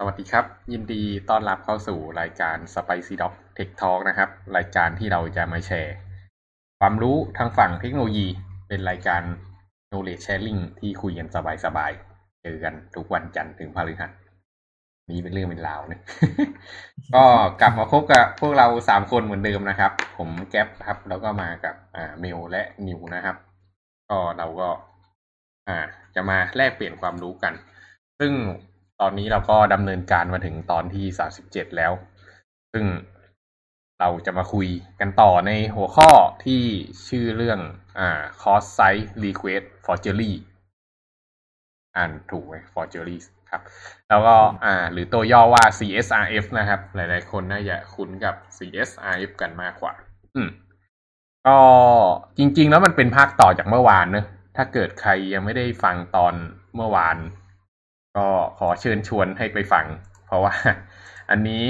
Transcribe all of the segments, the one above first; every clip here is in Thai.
สวัสดีครับ ยินดีต้อนรับเข้าสู่รายการ Spicy Dog Tech Talk นะครับ รายการที่เราจะมาแชร์ ความรู้ทางฝั่งเทคโนโลยี เป็นรายการ knowledge sharing ที่คุยกันสบายๆ เจอกันทุกวันจันทร์ถึงพฤหัสนี่เป็นเรื่องเป็นราวนะก็กลับมาพบกับพวกเราสามคนเหมือนเดิมนะครับ ผมแก๊ปครับ แล้วก็มากับอ่าเมลและนิวนะครับ ก็เราก็ อ่า จะมาแลกเปลี่ยนความรู้กัน ซึ่ง ตอนนี้เราก็ดำเนินการมาถึงตอนที่สาสิบเจ็ดแล้ว ซึ่งเราจะมาคุยกันต่อในหัวข้อที่ชื่อเรื่องอ่า cost size request forgery อ่านถูกไหม forgery ครับ แล้วก็อ่า หรือตัวย่อว่า CSRF นะครับ หลายๆ คนน่าจะคุ้นกับ CSRF กันมากกว่า อืมก็จริง ๆ แล้วมันเป็นภาคต่อจากเมื่อวานเนอะถ้าเกิดใครยังไม่ได้ฟังตอนเมื่อวาน ก็ขอเชิญชวนให้ไปฟัง เพราะว่า อันนี้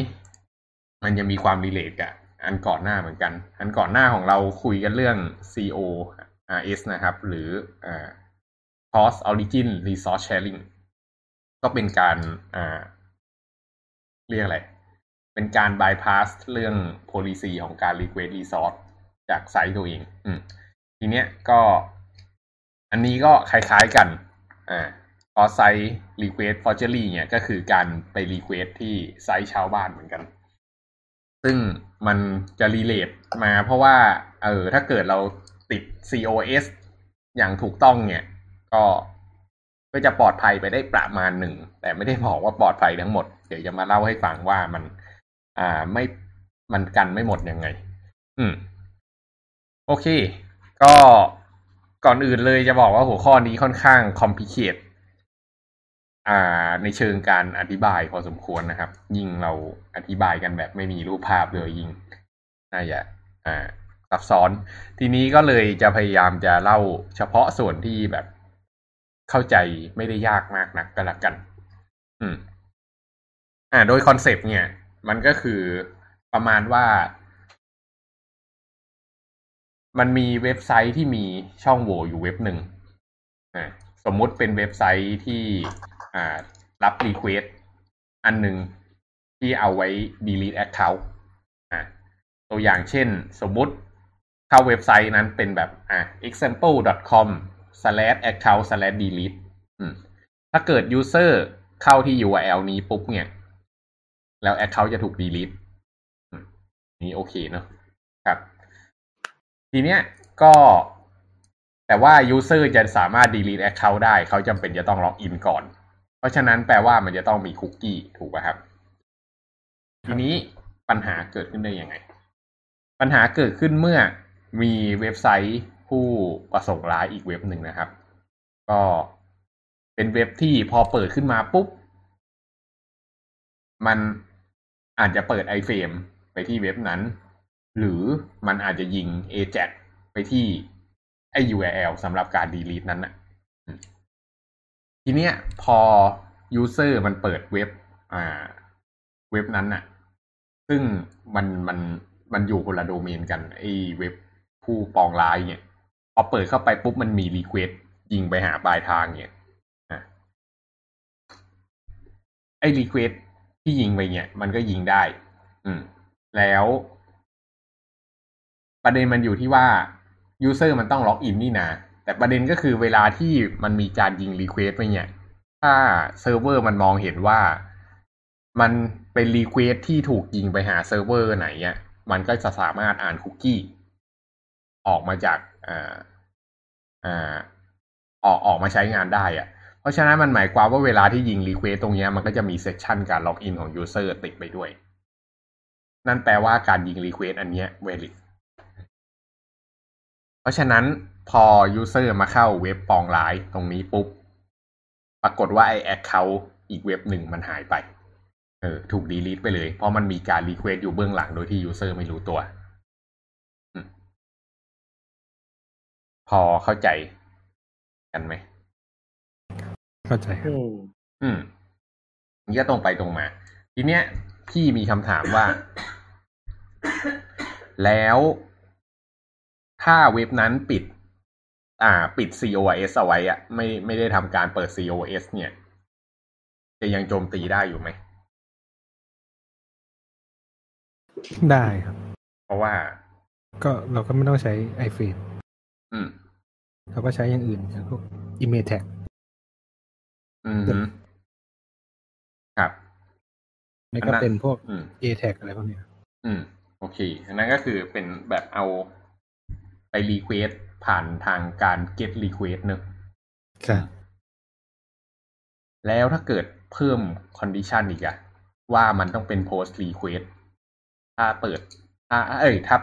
มันยังมีความรีเลทกับอันก่อนหน้าเหมือนกัน อันก่อนหน้าของเราคุยกันเรื่อง CO RS นะครับ หรือ Cost Origin Resource Sharing ก็เป็นการเรียกอะไร เป็นการ bypass เรื่อง policy ของการ request resource จากไซต์ตัวเอง อืมทีเนี้ยก็ อันนี้ก็คล้ายๆกัน อ่า พอไซต์ request forgery เนี่ยก็คือการไป request ที่ไซต์ชาวบ้านเหมือนกัน ซึ่งมันจะ relate มาเพราะว่า เออถ้าเกิดเราติด COS อย่างถูกต้องเนี่ย ก็ก็จะปลอดภัยไปได้ประมาณหนึ่ง แต่ไม่ได้บอกว่าปลอดภัยทั้งหมด เดี๋ยวจะมาเล่าให้ฟังว่ามัน อ่าไม่มันกันไม่หมดยังไง อืม โอเค ก็ก่อนอื่นเลยจะบอกว่าหัวข้อนี้ค่อนข้าง complicate อ่า ในเชิงการอธิบายพอสมควรนะครับ ยิ่งเราอธิบายกันแบบไม่มีรูปภาพเลยยิ่งน่าจะอ่าซับซ้อน ทีนี้ก็เลยจะพยายามจะเล่าเฉพาะส่วนที่แบบเข้าใจไม่ได้ยากมากนักก็แล้วกัน อืม อ่า โดยคอนเซปต์เนี่ย มันก็คือประมาณว่า มันมีเว็บไซต์ที่มีช่องโหว่อยู่เว็บหนึ่งอ่าสมมุติเป็นเว็บไซต์ที่ รับ request อันหนึ่งที่เอาไว้ delete account ตัวอย่างเช่น สมมติเข้าเว็บไซต์นั้นเป็นแบบอ่า example.com slash account slash delete ถ้าเกิด user เข้าที่ URL นี้ปุ๊บเนี่ย แล้ว account จะถูก delete นี่โอเคเนอะครับ ทีเนี้ยก็ แต่ว่า user จะสามารถ delete account ได้ เขาจำเป็นจะต้องล็อกอินก่อน เพราะฉะนั้นแปลว่ามันจะต้องมีคุกกี้ถูกป่ะครับ ทีนี้ปัญหาเกิดขึ้นได้ยังไง ปัญหาเกิดขึ้นเมื่อมีเว็บไซต์ผู้ประสงค์ร้ายอีกเว็บหนึ่งนะครับ ก็เป็นเว็บที่พอเปิดขึ้นมาปุ๊บ มันอาจจะเปิด iFrame ไปที่เว็บนั้น หรือมันอาจจะยิง AJAX ไปที่ไอ URL สำหรับการ delete นั้นนะ ทีเนี้ยพอ user มันเปิดเว็บ อ่า เว็บนั้นน่ะ ซึ่งมันมันมันอยู่คนละโดเมนกันไอ้เว็บผู้ปองร้ายเนี่ยพอเปิดเข้าไปปุ๊บมันมี request ยิงไปหาปลายทางเนี่ยอไอ request ที่ยิงไปเนี่ย มันก็ยิงได้ อืม แล้ว ประเด็นมันอยู่ที่ว่า user มันต้องล็อกอินนี่นะ แต่ประเด็นก็คือเวลาที่มันมีการยิง request ไปเนี่ย ถ้าเซิร์ฟเวอร์มันมองเห็นว่ามันเป็น request ที่ถูกยิงไปหาเซิร์ฟเวอร์ไหนเนี่ยมันก็จะสามารถอ่านคุกกี้ ออกมาจากอ่าอ่าออกออกมาใช้งานได้อะเพราะฉะนั้นมันหมายความว่าเวลาที่ยิง request ตรงนี้มันก็จะมี session การล็อกอินของ user ติดไปด้วย นั่นแปลว่าการยิง request อันเนี้ย valid เพ ราะฉะนั้นพอ user มาเข้าเว็บปองร้ายตรงนี้ปุ๊บ ปรากฏว่าไอ account อีกเว็บหนึ่งมันหายไป เออ ถูก delete ไปเลย เพราะมันมีการ request อยู่เบื้องหลังโดยที่ user ไม่รู้ตัว พอเข้าใจกันไหม เข้าใจครับอืมอืมนี่ก็ตรงไปตรงมา ทีเนี้ยพี่มีคำถามว่า แล้ว ถ้าเว็บนั้นปิด อ่า ปิด COS เอาไว้อะไม่ไม่ได้ทำการเปิด COS เนี่ย จะยังโจมตีได้อยู่ไหม ได้ครับ เพราะว่า ก็เราก็ไม่ต้องใช้ iFrame อืมเราก็ใช้อย่างอื่นอย่างพวก Image Tag อืมฮึครับไม่อัก็นนั้นเป็นพวกอืม A Tag อะไรพวกเนี้ยอืม โอเค อันนั้นก็คือเป็นแบบเอาไป รีเควสผ่านทางการ get request เนอะครับแล้วถ้าเกิดเพิ่ม condition อีกอะว่ามันต้องเป็น post request ถ้าเปิดถ้าเอ้ยถ้า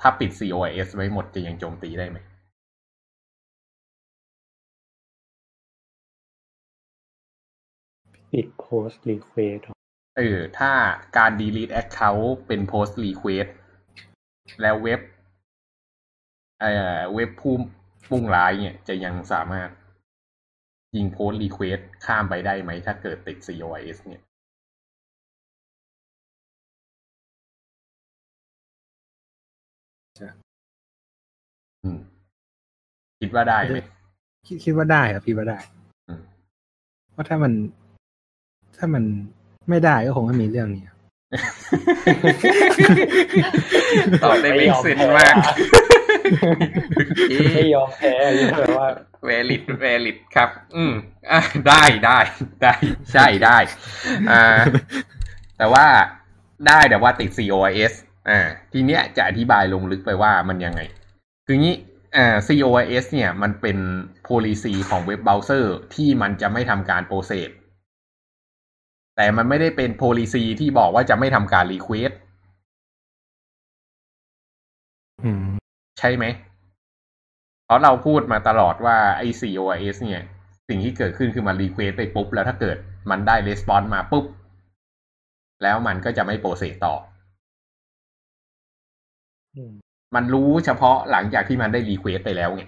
ถ้าปิด CORS ไว้หมดจะยังโจมตีได้ไหมปิด post requestเออ ถ้าการ delete account เป็น post request แล้วเว็บ เอ่อเว็บผู้มุ่งร้ายเนี่ยจะยังสามารถยิง post request ข้ามไปได้ไหม ถ้าเกิดติด CORS เนี่ยอืมคิดว่าได้ไหมคิดคิดว่าได้ครับคิดว่าได้อืมเพราะถ้ามัน ถ้ามันไม่ได้ก็คงไม่มีเรื่องนี้ครับตอบได้ไม่สิ้นมาก ไม่ยอมแพ้เลยแบบว่าเวลิดเวลิดครับ อืมอะได้ได้ได้ ใช่ได้อ่าแต่ว่าได้แต่ว่าติด COS อ่า ทีเนี้ยจะอธิบายลงลึกไปว่ามันยังไง คืองี้อ่า CORS เนี่ยมันเป็น policy ของเว็บเบราว์เซอร์ที่มันจะไม่ทำการ process แต่มันไม่ได้เป็น policy ที่บอกว่าจะไม่ทำการ request ใช่ไหม เพราะเราพูดมาตลอดว่าไอ้ CORS เนี่ย สิ่งที่เกิดขึ้นคือมัน request ไปปุ๊บ แล้วถ้าเกิดมันได้ response มาปุ๊บ แล้วมันก็จะไม่ process ต่ออืมมันรู้เฉพาะหลังจากที่มันได้ request ไปแล้วไง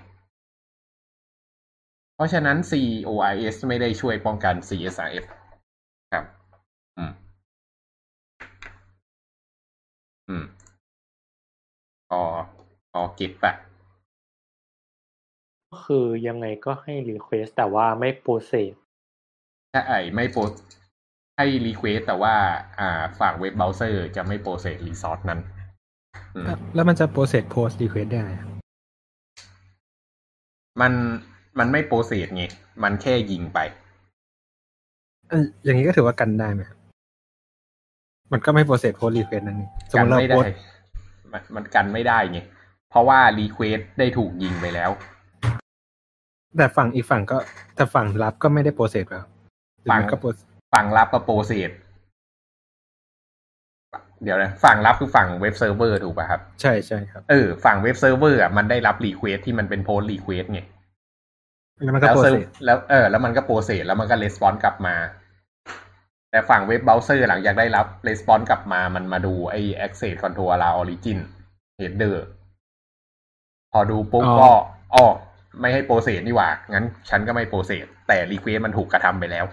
เพราะฉะนั้น CORS ไม่ได้ช่วยป้องกัน CSRF ครับ อืม อืมพอ พอ get ปะก็คือยังไงก็ให้ request แต่ว่าไม่ processถ้าไอไม่โปรให้ request แต่ว่า อ่าฝั่งเว็บเบราว์เซอร์จะไม่ process resource นั้นอืมแล้วมันจะ process post request ได้ไงครับมันมันไม่ process ไงมันแค่ยิงไปเอ้ยอย่างนี้ก็ถือว่ากันได้ไหมครับมันก็ไม่ process post request นั่นนี่สมกัมนติเราไม่ได้ post มันมันกันไม่ได้ไง เพราะว่ารีเควสได้ถูกยิงไปแล้ว แต่ฝั่งอีกฝั่งก็แต่ฝั่งรับก็ไม่ได้ process แล้วหรือ ฝั่ง มันก็ process ฝั่งรับก็โปรเซสเดี๋ยวนะ ฝั่งรับคือฝั่งเว็บเซิร์ฟเวอร์ถูกป่ะครับ ใช่ใช่ครับ เออ ฝั่งเว็บเซิร์ฟเวอร์อ่ะมันได้รับรีเควสที่มันเป็นโพสต์รีเควสไง แล้วมันก็ แล้วเซิร์ฟ process แล้วเออแล้วมันก็โปรเซสแล้วมันก็レスปอนส์กลับมา แต่ฝั่งเว็บเบราว์เซอร์หลังจากได้รับレスปอนส์กลับมา มันมาดูไอ้ access control allow origin header พอดูปุ๊บอ๋อก็อ๋อไม่ให้ process นี่หว่า งั้นฉันก็ไม่ pro cess แต่ request มันถูกกระทำไปแล้ว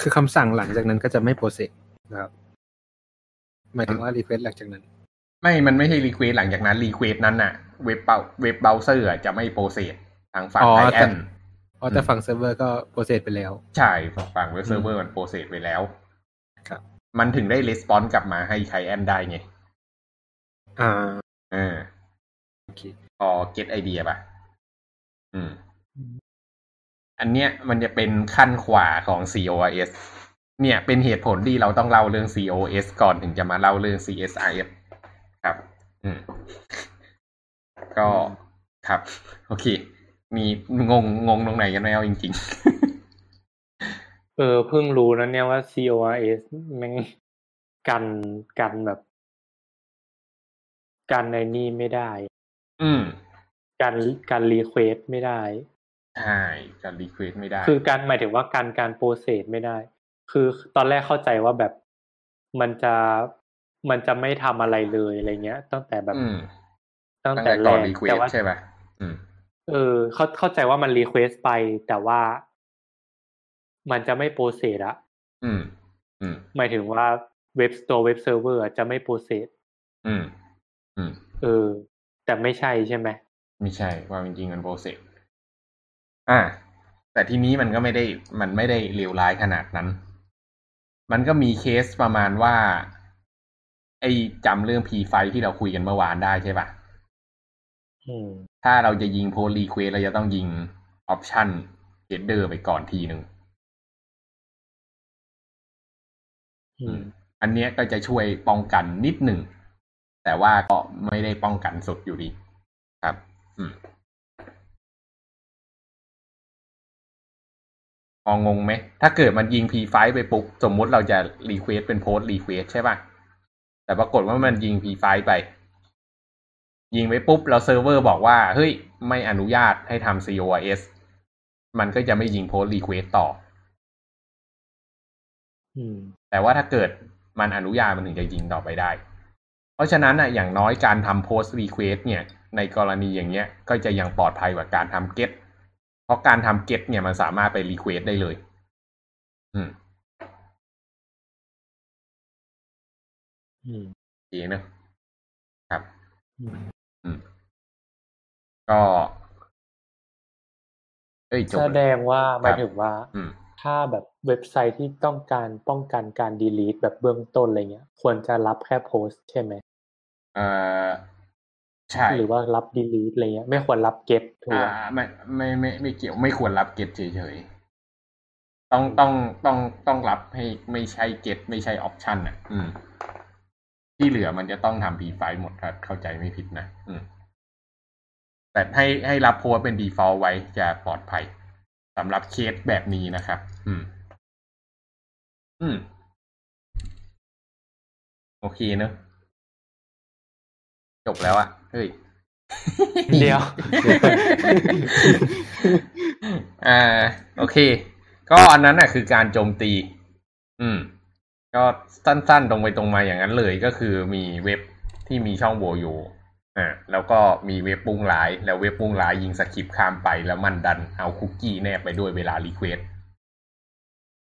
คือคำสั่งหลังจากนั้นก็จะไม่ process นะครับ หมายถึงว่า request หลังจากนั้น ไม่ มันไม่ใช่ request หลังจากนั้น request นั้นน่ะ เว็บเบราเว็บเบราว์เซอร์อะจะไม่ process ทางฝั่งอ๋อไอแต่แอนอ๋อแต่ฝั่งเซิร์ฟเวอร์ก็ process ไปแล้ว ใช่ ฝั่งเว็บเซิร์ฟเวอร์มัน process ไปแล้ว ครับ มันถึงได้レスปอนส์กลับมาให้ไคแอนได้ไง อ่า เออโอเคพอเก็ตไอเดียป่ะ อืม อันเนี้ยมันจะเป็นขั้นขวาของ COIS เนี่ยเป็นเหตุผลที่เราต้องเล่าเรื่อง COS ก่อนถึงจะมาเล่าเรื่อง CSRF ครับ อืม ก็ครับ โอเค มีงงงงตรงไหนกันไหมเอาจริงเออเพิ่งรู้นะเนี่ยว่า CORS แม่งกันกันแบบ กันในนี่ไม่ได้ๆ อืม การการ request ไม่ได้ใช่การ request ไม่ได้ คือการหมายถึงว่าการการ process ไม่ได้ คือตอนแรกเข้าใจว่าแบบมันจะมันจะไม่ทำอะไรเลยอะไรเงี้ย ตั้งแต่แบบอืมตั้งตั้งแต่แต่แรก่อน request แต่ว่าใช่ป่ะอืมเออเขาเข้าใจว่ามัน request ไป แต่ว่ามันจะไม่ process อะอืมอืมหมายถึงว่าเว็บตัวเว็บเซิร์ฟเวอร์จะไม่ processอืมอืมเออ แต่ไม่ใช่ใช่ไหมไม่ใช่ว่าจริงๆมัน process อ่า แต่ทีนี้มันก็ไม่ได้มันไม่ได้เลวร้ายขนาดนั้น มันก็มีเคสประมาณว่า ไอ้จำเรื่อง P ไฟที่เราคุยกันเมื่อวานได้ใช่ปะอืมถ้าเราจะยิง post request เราจะต้องยิง option header ไปก่อนทีหนึ่งอืมอันเนี้ยก็จะช่วยป้องกันนิดหนึ่ง แต่ว่าก็ไม่ได้ป้องกันสุดอยู่ดี ครับ อืม พองงไหม ถ้าเกิดมันยิง P5 ไปปุ๊บ สมมุติเราจะ request เป็น post request ใช่ป่ะ แต่ปรากฏว่ามันยิง P5 ไป ยิงไปปุ๊บแล้วเซิร์ฟเวอร์บอกว่า เฮ้ย ไม่อนุญาตให้ทำ CORS มันก็จะไม่ยิง post request ต่ออืมแต่ว่าถ้าเกิดมันอนุญาตมันถึงจะยิงต่อไปได้ เพราะฉะนั้นอะอย่างน้อยการทำ post request เนี่ย ในกรณีอย่างเงี้ย ก็จะยังปลอดภัยกว่าการทำ get เพราะการทำ get เนี่ยมันสามารถไป request ได้เลย อืมอืมดีนะครับอืมอืม ก็ เอ้ยจบแสดงว่าหมายถึงว่า อืม ถ้าแบบเว็บไซต์ที่ต้องการป้องกันการ delete แบบเบื้องต้นอะไรเงี้ย ควรจะรับแค่โพสต์ใช่ไหมเอ่อใช่หรือว่ารับ delete อะไรเงี้ย ไม่ควรรับ get ถูกอ่าไหมไม่ไม่ไม่ไม่เกี่ยวไม่ควรรับเก็ตเฉยๆต้องต้องต้องต้องรับให้ไม่ใช่เก็ตไม่ใช่ออปชันอะ อืม ที่เหลือมันจะต้องทำ P5 หมดถ้าเข้าใจไม่ผิดนะอืมแต่ให้ให้รับโพสต์เป็น default ไว้จะปลอดภัย สำหรับเคสแบบนี้นะครับ อืม อืม โอเคเนอะจบแล้วอะเฮ้ย เดี๋ยว อ่า โอเค ก็อันนั้นน่ะ คือการโจมตี อืม ก็สั้นๆ ตรงไปตรงมาอย่างนั้นเลยก็คือมีเว็บที่มีช่องโหว่อยู่ อ่าแล้วก็มีเว็บมุ่งร้าย แล้วเว็บมุ่งร้ายยิงสคริปต์ข้ามไปแล้วมันดันเอาคุกกี้แนบไปด้วยเวลา request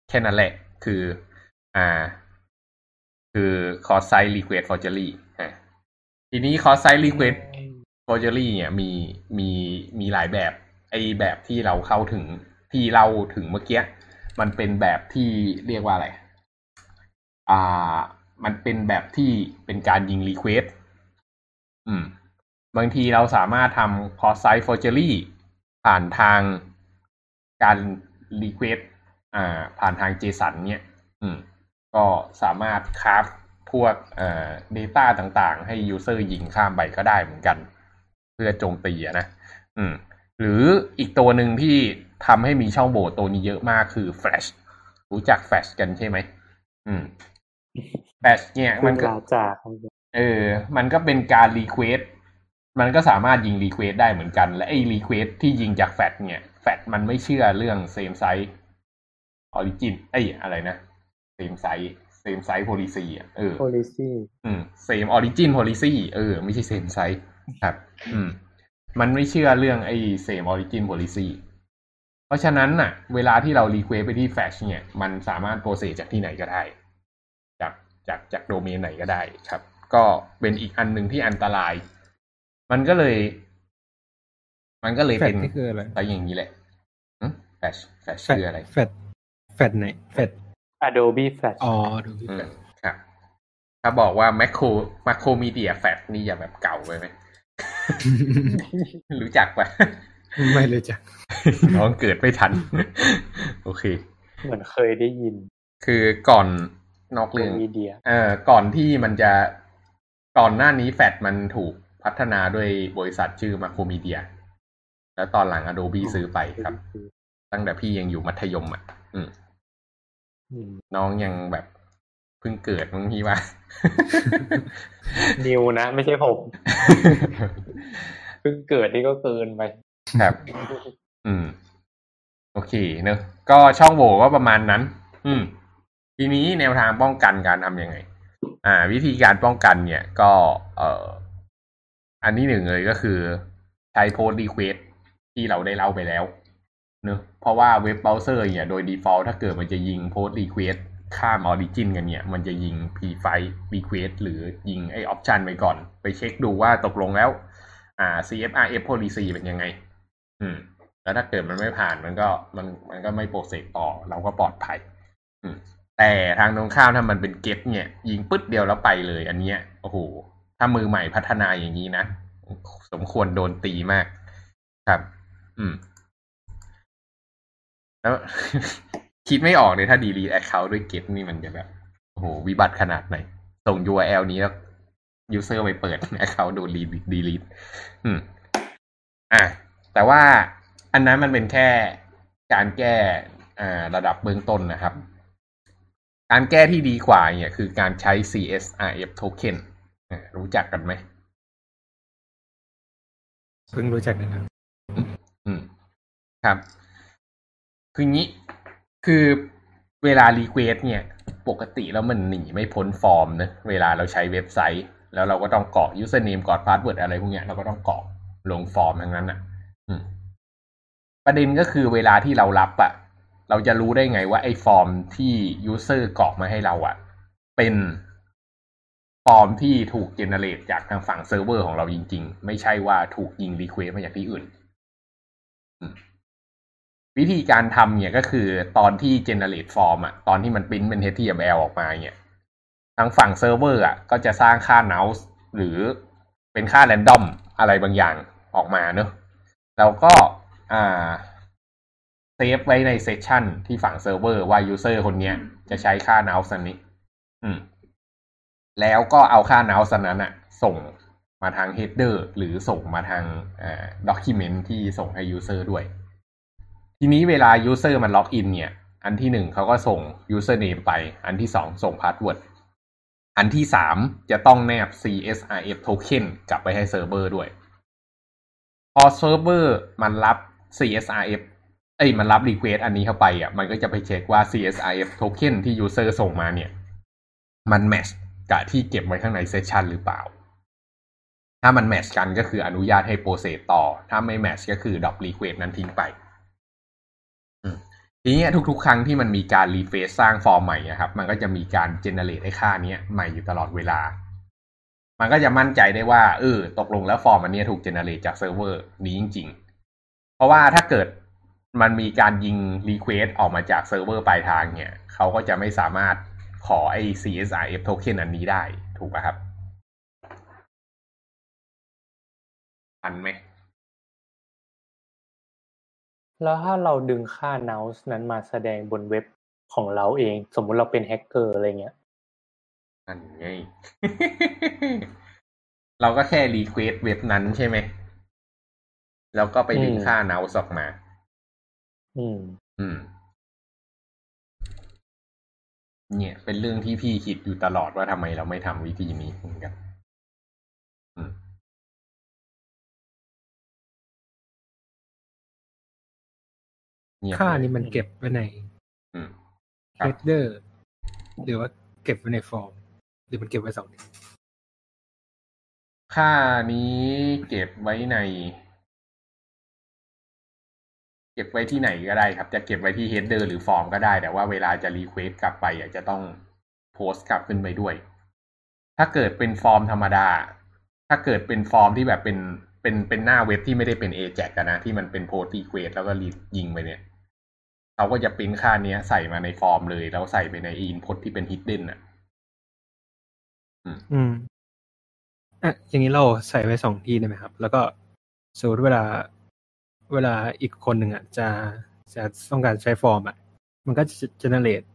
แค่นั้นแหละ คือ อ่า คือ cross site request forgery อ่ทีนี้ cross site request forgery เนี่ยมีมีมีหลายแบบ ไอแบบที่เราเข้าถึงที่เราถึงเมื่อกี้มันเป็นแบบที่เรียกว่าอะไร อ่า มันเป็นแบบที่เป็นการยิง request อืม บางทีเราสามารถทำ cross site forgery ผ่านทางการ request อ่า ผ่านทาง JSON เนี่ย อืม ก็สามารถ craft พวกเอ่อ data ต่างๆ ให้ user ยิงข้ามไปก็ได้เหมือนกัน เพื่อโจมตีนะ อืม หรืออีกตัวหนึ่งที่ทำให้มีช่องโหว่ตัวนี้เยอะมากคือ Flash รู้จัก Flash กันใช่ไหม อืม Flash เนี่ยมันก็จาก เออ มันก็เป็นการ request มันก็สามารถยิง request ได้เหมือนกัน และไอ้ request ที่ยิงจากแฟตเนี่ย แฟตมันไม่เชื่อเรื่อง same site origin เอ้ยอะไรนะ same site same site policy อะเออ policy อืม same origin policy เออ ไม่ใช่ same site ครับ อืม มันไม่เชื่อเรื่องไอ้ same origin policy เพราะฉะนั้นน่ะ เวลาที่เรา request ไปที่แฟชเนี่ย มันสามารถ process จากที่ไหนก็ได้ จากจากจากโดเมนไหนก็ได้ครับ ก็เป็นอีกอันหนึ่งที่อันตราย มันก็เลย มันก็เลยแฟเป็ดนนี่คืออะไรไปอย่างนี้แหละแฟชแฟชแฟดคืออะไรแฟดแฟดไหนแฟด Adobe Flash อ๋อดูพี่อืแฟมดครับ ถ้าบอกว่า Macro Macro Media Fat นี่อย่าแบบเก่าไปไหม รู้จักปะไม่เลยจ้ะน้องเกิดไม่ทัน โอเค เหมือนเคยได้ยิน คือก่อนนอกเรื่องมีเดียเอ่อก่อนที่มันจะ ก่อนหน้านี้แฟดมันถูกพัฒนาด้วยบริษัทชื่อ Macro Media แล้วตอนหลัง Adobe ซื้อไปครับ ตั้งแต่พี่ยังอยู่มัธยมอะอืมอืมน้องยังแบบเพิ่งเกิดมั้งพี่ว่า นิวนะ ไม่ใช่ผม เพิ่งเกิดนี่ก็เกินไป ครับ อืม โอเคเนอะก็ช่องโหว่ก็ประมาณนั้น อืม ทีนี้แนวทางป้องกันการทำยังไง อ่า วิธีการป้องกันเนี่ยก็ เอ่อ อันที่หนึ่งเลยก็คือใช้ post request ที่เราได้เล่าไปแล้วเนอะเพราะว่าเว็บเบราว์เซอร์เนี่ยโดย default ถ้าเกิดมันจะยิง post request ข้าม origin กันเนี่ย มันจะยิง preflight request หรือยิงไอ้ option ไปก่อน ไปเช็คดูว่าตกลงแล้ว อ่า CSRF policy เป็นยังไง อืม แล้วถ้าเกิดมันไม่ผ่านมันก็มันมันก็ไม่ process ต่อ เราก็ปลอดภัย อืม แต่ทางตรงข้ามถ้ามันเป็น get เนี่ย ยิงปึ๊ดเดียวแล้วไปเลย อันเนี้ยโอ้โหถ้ามือใหม่พัฒนาอย่างนี้นะสมควรโดนตีมากครับ อืม แล้ว คิดไม่ออกเลยถ้า delete account ด้วย get นี่มันจะแบบโอ้โหวิบัติขนาดไหน ส่ง URL นี้แล้ว user ไปเปิด account โดน deleteอืม อะ แต่ว่าอันนั้นมันเป็นแค่การแก้อ่าระดับเบื้องต้นนะครับ การแก้ที่ดีกว่าเนี่ยคือการใช้ CSRF token อ่ารู้จักกันไหมเพิ่งรู้จักนะครับ อืม ครับ คืองี้ คือเวลา request เนี่ย ปกติแล้วมันหนีไม่พ้นฟอร์มเนะ เวลาเราใช้เว็บไซต์ แล้วเราก็ต้องกรอก username กรอก password อะไรพวกเนี้ย เราก็ต้องกรอกลงฟอร์มทั้งนั้นอะ อืม ประเด็นก็คือเวลาที่เรารับอะ เราจะรู้ได้ไงว่าไอ้ฟอร์มที่ user กรอกมาให้เราอะเป็นฟอร์มที่ถูก generate จากทางฝั่งเซิร์ฟเวอร์ของเราจริง ๆ ไม่ใช่ว่าถูกยิง request มาจากที่อื่น วิธีการทำเนี่ยก็คือตอนที่ generate form อะตอนที่มันปริ้นเป็น HTML ออกมาเนี่ยทางฝั่งเซิร์ฟเวอร์อะก็จะสร้างค่า n o u s หรือเป็นค่า random อะไรบางอย่างออกมาเนอะแล้วก็อ่า save ไว้ใน session ที่ฝั่งเซิร์ฟเวอร์ว่า user คนเนี้ย จะใช้ค่า nonce อันนี้ อืม แล้วก็เอาค่า nonce อันนั้นอะส่งมาทาง header หรือส่งมาทางอ่า document ที่ส่งให้ user ด้วย ทีนี้เวลา user มันล็อกอินเนี่ย อันที่หนึ่งเขาก็ส่ง username ไป อันที่สองส่ง password อันที่สามจะต้องแนบ CSRF token กลับไปให้เซิร์ฟเวอร์ด้วย พอเซิร์ฟเวอร์มันรับ CSRF เอ้มันรับ request อันนี้เข้าไปอะมันก็จะไปเช็คว่า CSRF token ที่ user ส่งมาเนี่ย มัน match กับที่เก็บไว้ข้างใน session หรือเปล่า ถ้ามัน match กันก็คืออนุญาตให้ process ต่อ ถ้าไม่ match ก็คือ drop request นั้นทิ้งไปทีนี้ทุกๆ ครั้งที่มันมีการ refresh สร้างฟอร์มใหม่นะครับ มันก็จะมีการ generate ไอ้ค่านี้ใหม่อยู่ตลอดเวลา มันก็จะมั่นใจได้ว่าเออตกลงแล้วฟอร์มอันนี้ถูก generate จากเซิร์ฟเวอร์นี้จริง ๆ เพราะว่าถ้าเกิด มันมีการยิง request ออกมาจากเซิร์ฟเวอร์ปลายทางเนี่ยเขาก็จะไม่สามารถขอไอ้ CSRF token อันนี้ได้ ถูกไหมครับ อันไหม แล้วถ้าเราดึงค่า nonce นั้นมาแสดงบนเว็บของเราเอง สมมุติเราเป็นแฮกเกอร์อะไรเงี้ยอันไง เราก็แค่ร request เว็บนั้นใช่ไหม แล้วก็ไปดึงอืมค่า nonce ออกมา อืม อืม เนี่ย เป็นเรื่องที่พี่คิดอยู่ตลอดว่าทำไมเราไม่ทำวิธีนี้เหมือนกัน อืม เงียบค่าเลยนี้มันเก็บไว้ในอืมครับ header หรือว่าเก็บไว้ในฟอร์ม หรือมันเก็บไว้สองที่ค่านี้เก็บไว้ใน เก็บไว้ที่ไหนก็ได้ครับ จะเก็บไว้ที่ header หรือฟอร์มก็ได้ แต่ว่าเวลาจะ request กลับไปจะต้องโพสต์กลับขึ้นไปด้วย ถ้าเกิดเป็นฟอร์มธรรมดา ถ้าเกิดเป็นฟอร์มที่แบบเป็นเป็นเป็นหน้าเว็บที่ไม่ได้เป็น AJAX กันนะ ที่มันเป็นโพสต์ request แล้วก็รียิงไปเนี่ยเขาก็จะปริ้นค่าเนี้ยใส่มาในฟอร์มเลย แล้วใส่ไปใน input ที่เป็น hidden อะ อืมอะอย่างนี้เราใส่ไว้สองที่ได้ไหมครับ แล้วก็สมมติเวลา เวลาอีกคนหนึ่งอะจะจะต้องการใช้ฟอร์มอะ มันก็จะ generate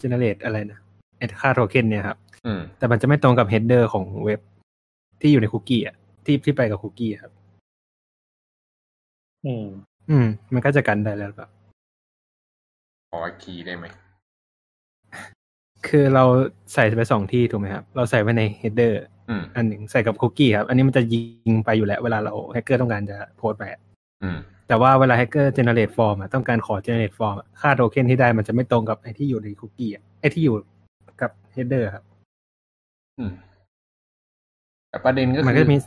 generate อะไรนะไอ้ค่าโทเค็นเนี่ยครับอืมแต่มันจะไม่ตรงกับ header ของเว็บที่อยู่ในคุกกี้อะที่ที่ไปกับคุกกี้ครับ อืม อืม มันก็จะกันได้แล้วหรือเปล่าขอคีย์ได้ไหม คือเราใส่ไปสองที่ถูกไหมครับ เราใส่ไว้ใน header อืมอันหนึ่งใส่กับคุกกี้ครับ อันนี้มันจะยิงไปอยู่แล้ว เวลาเราแฮกเกอร์ต้องการจะโพสต์ไปอะอืม แต่ว่าเวลาแฮกเกอร์ generate form อะต้องการขอ generate form อะค่าโทเค็นที่ได้มันจะไม่ตรงกับไอ้ที่อยู่ในคุกกี้อะไอ้ที่อยู่กับ header ครับอืมแต่ประเด็นก็มันคืก็อจะมี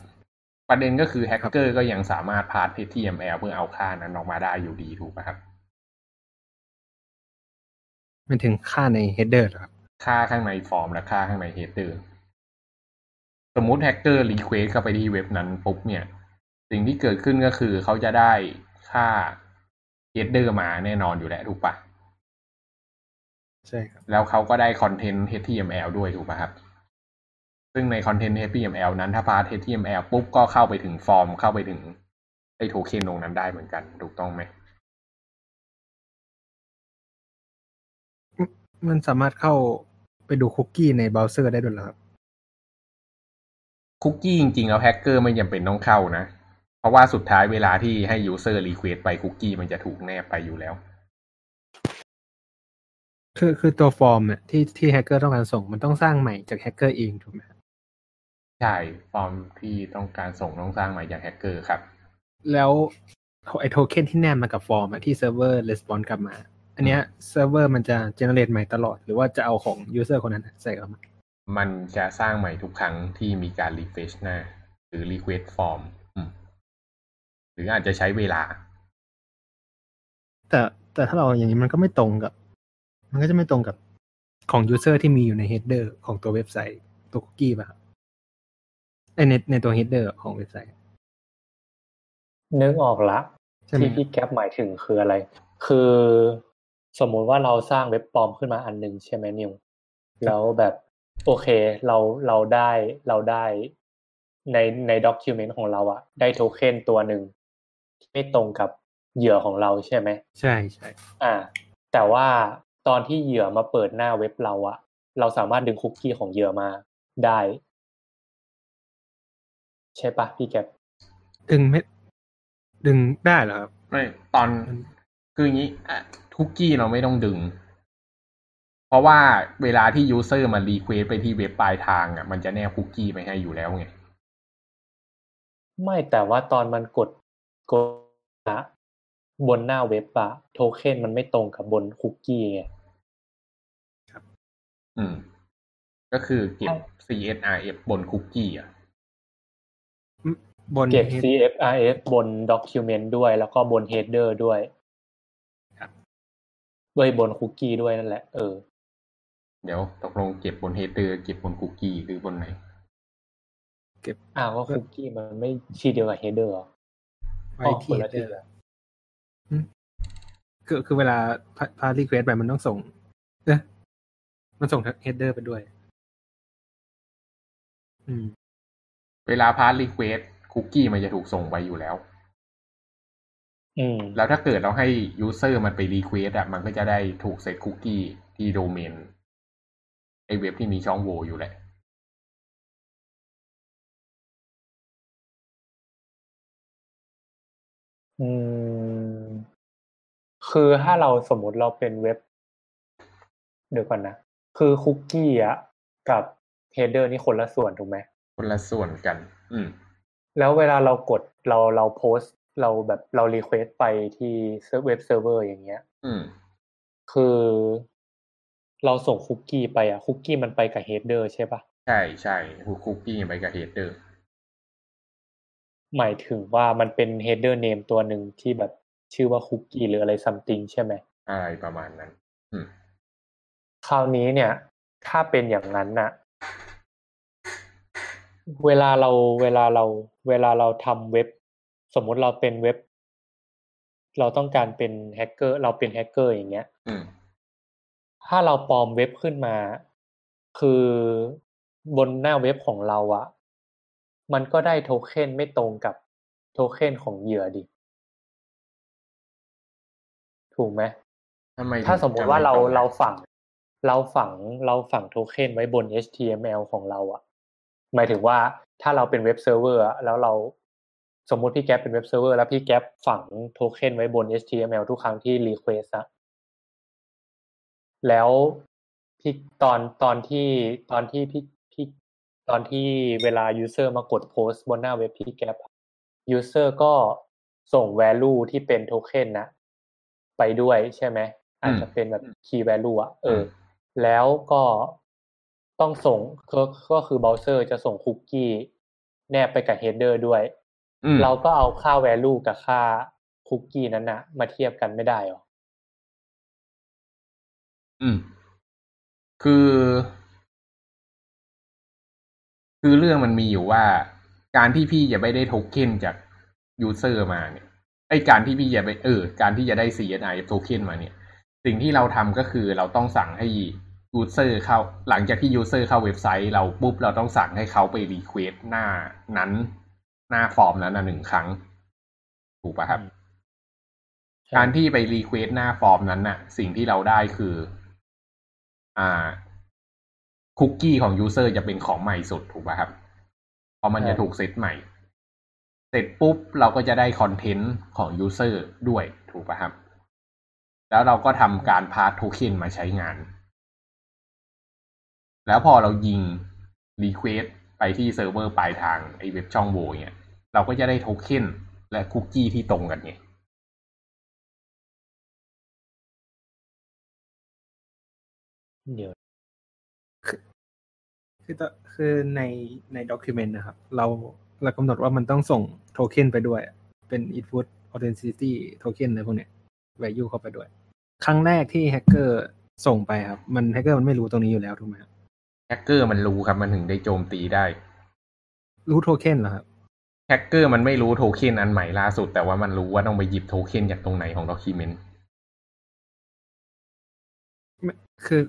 ประเด็นก็คือแฮกเกอร์ก็ยังสามารถพาส HTML เพื่อเอาค่านั้นออกมาได้อยู่ดีถูกไหมครับมันถึงค่าใน header เหรอครับ ค่าข้างในฟอร์มและค่าข้างใน header สมมุติแฮกเกอร์ request เข้าไปที่เว็บนั้นปุ๊บเนี่ย สิ่งที่เกิดขึ้นก็คือเขาจะได้ค่า header มาแน่นอนอยู่แล้วถูกปะใช่ครับ แล้วเขาก็ได้ content HTML ด้วยถูกไหมครับ ซึ่งในคอนเทนต์ HTML นั้นถ้าพาส HTML ปุ๊บก็เข้าไปถึงฟอร์มเข้าไปถึงไอ้โทเค็นตรงนั้นได้เหมือนกัน ถูกต้องไหมมันสามารถเข้าไปดูคุกกี้ในเบราว์เซอร์ได้ด้วยเหรอครับ คุกกี้จริงๆแล้วแฮกเกอร์ไม่จำเป็นต้องเข้านะ เพราะว่าสุดท้ายเวลาที่ให้ user request ไปคุกกี้มันจะถูกแนบไปอยู่แล้ว คือคือตัวฟอร์มเนี่ยที่ที่แฮกเกอร์ต้องการส่งมันต้องสร้างใหม่จากแฮกเกอร์เองถูกไหมครับใช่ฟอร์มที่ต้องการส่งต้องสร้างใหม่จากแฮกเกอร์ครับ แล้วไอโทเค็นที่แนบมากับฟอร์มอะที่เซิร์ฟเวอร์ response กลับมา อันเนี้ยเซิร์ฟเวอร์มันจะ generate ใหม่ตลอด หรือว่าจะเอาของ user คนนั้นใส่เข้ามามันจะสร้างใหม่ทุกครั้งที่มีการ refresh หน้า หรือ request form อืม หรืออาจจะใช้เวลา แต่แต่ถ้าเราอย่างนี้มันก็ไม่ตรงกับ มันก็จะไม่ตรงกับของ user ที่มีอยู่ใน header ของตัวเว็บไซต์ตัวคุกกี้ป่ะครับไอในในตัว header ของเว็บไซต์ นึกออกละใช่ไหมที่พี่แก๊ปหมายถึงคืออะไร คือสมมุติว่าเราสร้างเว็บปลอมขึ้นมาอันหนึ่งใช่ไหมนิวแล้วแบบโอเคเราเราได้เราได้ในในด็อกิวเมนต์ของเราอะได้โทเค็นตัวหนึ่ง ที่ไม่ตรงกับเหยื่อของเราใช่ไหมใช่ใช่อ่า แต่ว่าตอนที่เหยื่อมาเปิดหน้าเว็บเราอะเราสามารถดึงคุกกี้ของเหยื่อมาได้ ใช่ปะพี่แก๊ปดึงไม่ดึงได้เหรอครับไม่ตอนคืออย่างนี้อะคุกกี้เราไม่ต้องดึง เพราะว่าเวลาที่ user มา request ไปที่เว็บปลายทางอะมันจะแนบคุกกี้ไปให้อยู่แล้วไงไม่แต่ว่าตอนมันกด กดอะบนหน้าเว็บอะโทเค็นมันไม่ตรงกับบนคุกกี้ไงอืม ก็คือเก็บใช่ CSRF บนคุกกี้อะบนเก็บ head- CFRF บนด็อกิวเมนต์ด้วยแล้วก็บน header ด้วยครับด้วยบนคุกกี้ด้วยนั่นแหละ เออ เดี๋ยวตกลงเก็บบน header เก็บบนคุกกี้หรือบนไหนอ้าวก็คุกกี้มันไม่ชื่อเดียวกับ header หรอ ไว้อ๋อที่คนละ header ที่อะคือคือเวลา pass request ไปมันต้องส่งเอะมันส่ง header ไปด้วย อืม เวลา pass requestวสคุกกี้มันจะถูกส่งไปอยู่แล้ว อืม แล้วถ้าเกิดเราให้ user มันไป request อะ มันก็จะได้ถูกเซตคุกกี้ที่โดเมนไอเว็บที่มีช่องโหว่อยู่แหละ อืม คือถ้าเราสมมติเราเป็นเว็บ เดี๋ยวก่อนนะ คือคุกกี้อะกับ header นี่คนละส่วนถูกไหม คนละส่วนกัน อืม แล้วเวลาเรากดเราเราโพสต์เราแบบเรา request ไปที่เว็บเซิร์ฟเวอร์อย่างเงี้ย อืม คือเราส่งคุกกี้ไปอะคุกกี้มันไปกับ header ใช่ปะใช่ใช่คุกกี้ไปกับ header หมายถึงว่ามันเป็น header name ตัวหนึ่งที่แบบชื่อว่าคุกกี้หรืออะไร something ใช่ไหมอะไรประมาณนั้นอืมคราวนี้เนี่ย ถ้าเป็นอย่างนั้นน่ะ เวลาเราเวลาเรา เวลาเราทำเว็บ สมมุติเราเป็นเว็บ เราต้องการเป็นแฮกเกอร์ เราเป็นแฮกเกอร์อย่างเงี้ยอืมถ้าเราปลอมเว็บขึ้นมา คือบนหน้าเว็บของเราอะ มันก็ได้โทไม่ตรงกับโทเค็นของเหยื่อดิ ถูกไหมทำไมถ้าสมมุติว่าเราจะไตงเราฝัง เราฝังเราฝังโทเค็นไว้บน HTML ของเราอะหมายถึงว่าถ้าเราเป็นเว็บเซิร์ฟเวอร์อะแล้วเราสมมุติพี่แก๊ปเป็นเว็บเซิร์ฟเวอร์แล้วพี่แก๊ปฝังโทเค็นไว้บน HTML ทุกครั้งที่ request อะแล้วพี่ตอนตอนที่ตอนที่พี่พี่ ตอนที่เวลา user มากดโพสต์บนหน้าเว็บพี่แก๊ป user ก็ส่ง value ที่เป็นโทเค็นนะไปด้วยใช่ไหมอาจจะเป็นแบบ key value อะเออ แล้วก็ต้องส่งก็ก็คือเบราว์เซอร์จะส่งคุกกี้แนบไปกับ header ด้วยอืมเราก็เอาค่า value กับค่าคุกกี้นั้นนะมาเทียบกันไม่ได้หรอ อืม คือ คือเรื่องมันมีอยู่ว่า การที่พี่จะไม่ได้โทเค็นจาก user มาเนี่ยไอการที่พี่จะไปเออการที่จะได้ CNI โทเค็นมาเนี่ยสิ่งสิ่งที่เราทำก็คือเราต้องสั่งให้ user เข้า หลังจากที่ user เข้าเว็บไซต์เราปุ๊บเราต้องสั่งให้เขาไป request หน้านั้น หน้าฟอร์มนั้นหนึ่งครั้ง ถูกปะครับ การที่ไป request หน้าฟอร์มนั้นน่ะ สิ่งที่เราได้คือ อ่า คุกกี้ของ user จะเป็นของใหม่สุดถูกป่ะครับเพราะมันจะถูกเซตใหม่ เสร็จปุ๊บเราก็จะได้ content ของ user ด้วยถูกป่ะครับ แล้วเราก็ทำการ parse token มาใช้งาน แล้วพอเรายิง request ไปที่เซิร์ฟเวอร์ปลายทางไอเว็บช่องโหว่เนี่ยเราก็จะได้โทเค็นและคุกกี้ที่ตรงกันไงเดี๋ยว คือตคือในใน document นะครับ เราเรากำหนดว่ามันต้องส่งโทเค็นไปด้วย เป็น input authenticity token อะไรพวกเนี้ย value เข้าไปด้วย ครั้งแรกที่แฮกเกอร์ส่งไปครับ มันแฮกเกอร์มันไม่รู้ตรงนี้อยู่แล้วถูกไหมครับแฮกเกอร์มันรู้ครับ มันถึงได้โจมตีได้ รู้โทเค็นเหรอครับแฮกเกอร์มันไม่รู้โทเค็นอันใหม่ล่าสุด แต่ว่ามันรู้ว่าต้องไปหยิบโทเค็นจากตรงไหนของ document์คือ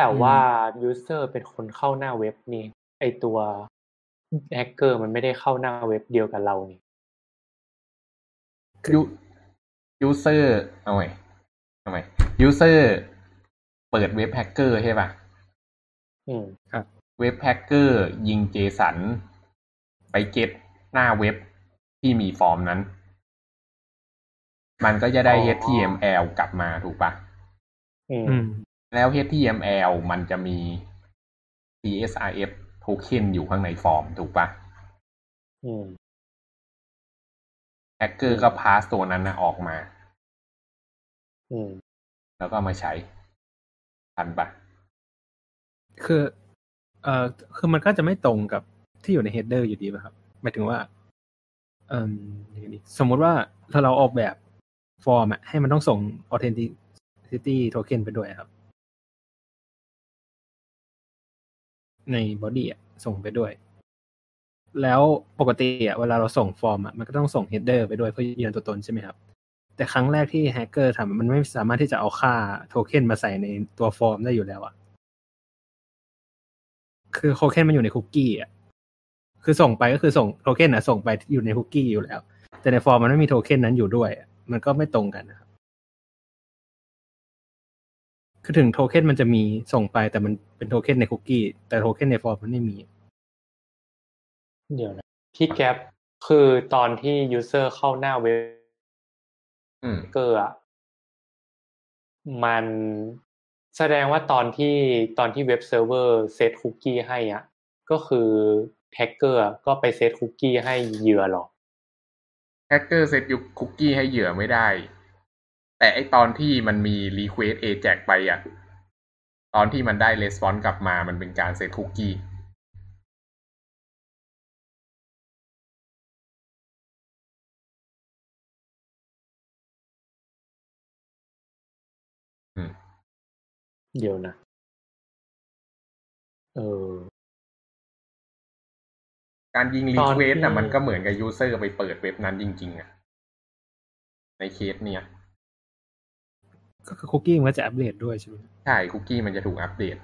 แต่ว่า user เป็นคนเข้าหน้าเว็บนี่ไอตัวแฮกเกอร์มันไม่ได้เข้าหน้าเว็บเดียวกับเรานี่ยู user เอาไงเอาไง user เปิดเว็บแฮกเกอร์ใช่ป่ะอืมเว็บแฮกเกอร์ยิง JSON ไป getหน้าเว็บที่มีฟอร์มนั้น มันก็จะได้อ๋อ HTML กลับมาถูกปะอืมอืม แล้ว HTML มันจะมี CSRF โทเค็นอยู่ข้างในฟอร์มถูกปะอืมแฮกเกอร์ก็พาสตัวนั้นนะออกมาอืมแล้วก็เอามาใช้ทันปะคือ เอ่อ คือมันก็จะไม่ตรงกับที่อยู่ใน header อยู่ดีป่ะครับ หมายถึงว่า เอ่อยังไงดีสมมุติว่าถ้าเราออกแบบฟอร์มอะให้มันต้องส่ง authenticity token ไปด้วยครับ ใน body อะส่งไปด้วย แล้วปกติอะเวลาเราส่งฟอร์มอะมันก็ต้องส่ง header ไปด้วยเพื่อยืนยันตัวตนใช่ไหมครับ แต่ครั้งแรกที่แฮกเกอร์ทำมันไม่สามารถที่จะเอาค่าโทเค็นมาใส่ในตัวฟอร์มได้อยู่แล้วอะคือโทเค็นมันอยู่ในคุกกี้อะคือส่งไปก็คือส่งโทเค็นอะส่งไปอยู่ในคุกกี้อยู่แล้ว แต่ในฟอร์มมันไม่มีโทเค็นนั้นอยู่ด้วย มันก็ไม่ตรงกันนะครับ คือถึงโทเค็นมันจะมีส่งไปแต่มันเป็นโทเค็นในคุกกี้ แต่โทเค็นในฟอร์มมันไม่มี เดี๋ยวนะพี่แก๊ปคือตอนที่ user เข้าหน้าเว็บแฮกเกอร์อะมันแสดงว่าตอนที่ตอนที่เว็บเซิร์ฟเวอร์เซตคุกกี้ให้อะ ก็คือแฮกเกอร์ก็ไปเซตคุกกี้ให้เหยื่อหรอแฮกเกอร์เซตยุคคุกกี้ให้เหยื่อไม่ได้ แต่ไอตอนที่มันมี request AJAX ไปอะ ตอนที่มันได้ responseอนส์กลับมามันเป็นการเซตคุกกี้อืมเดี๋ยวนะ เออ การยิง ตอน request อะที่มันก็เหมือนกับ user ไปเปิดเว็บนั้นจริง ๆ อะ ในเคสเนี่ย ก็คือคุกกี้มันก็จะอัปเดตด้วยใช่ไหมใช่คุกกี้มันจะถูกอัปเดต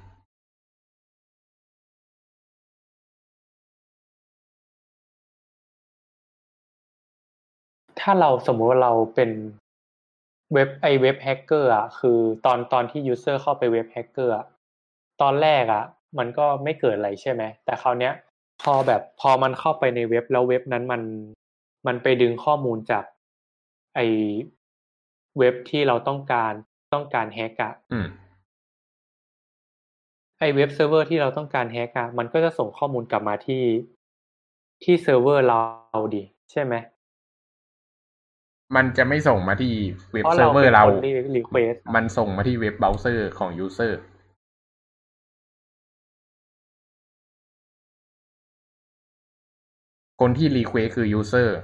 ถ้าเราสมมุติว่าเราเป็นเว็บไอเว็บแฮกเกอร์อะคือตอนตอนที่ user เข้าไปเว็บแฮกเกอร์อะตอนแรกอะ มันก็ไม่เกิดอะไรใช่ไหมแต่คราวเนี้ย พอแบบพอมันเข้าไปในเว็บแล้วเว็บนั้นมันมันไปดึงข้อมูลจากไอเว็บที่เราต้องการ ต้องการแฮกอะอืมไอเว็บเซิร์ฟเวอร์ที่เราต้องการแฮกอะมันก็จะส่งข้อมูลกลับมาที่ที่เซิร์ฟเวอร์เราดิใช่ไหมมันจะไม่ส่งมาที่เว็บเพราะเซิเราร์ฟเวอเป็นร์เราคนที requestมันส่งมาที่เว็บเบราว์เซอร์ของ userคนที่ request คือ user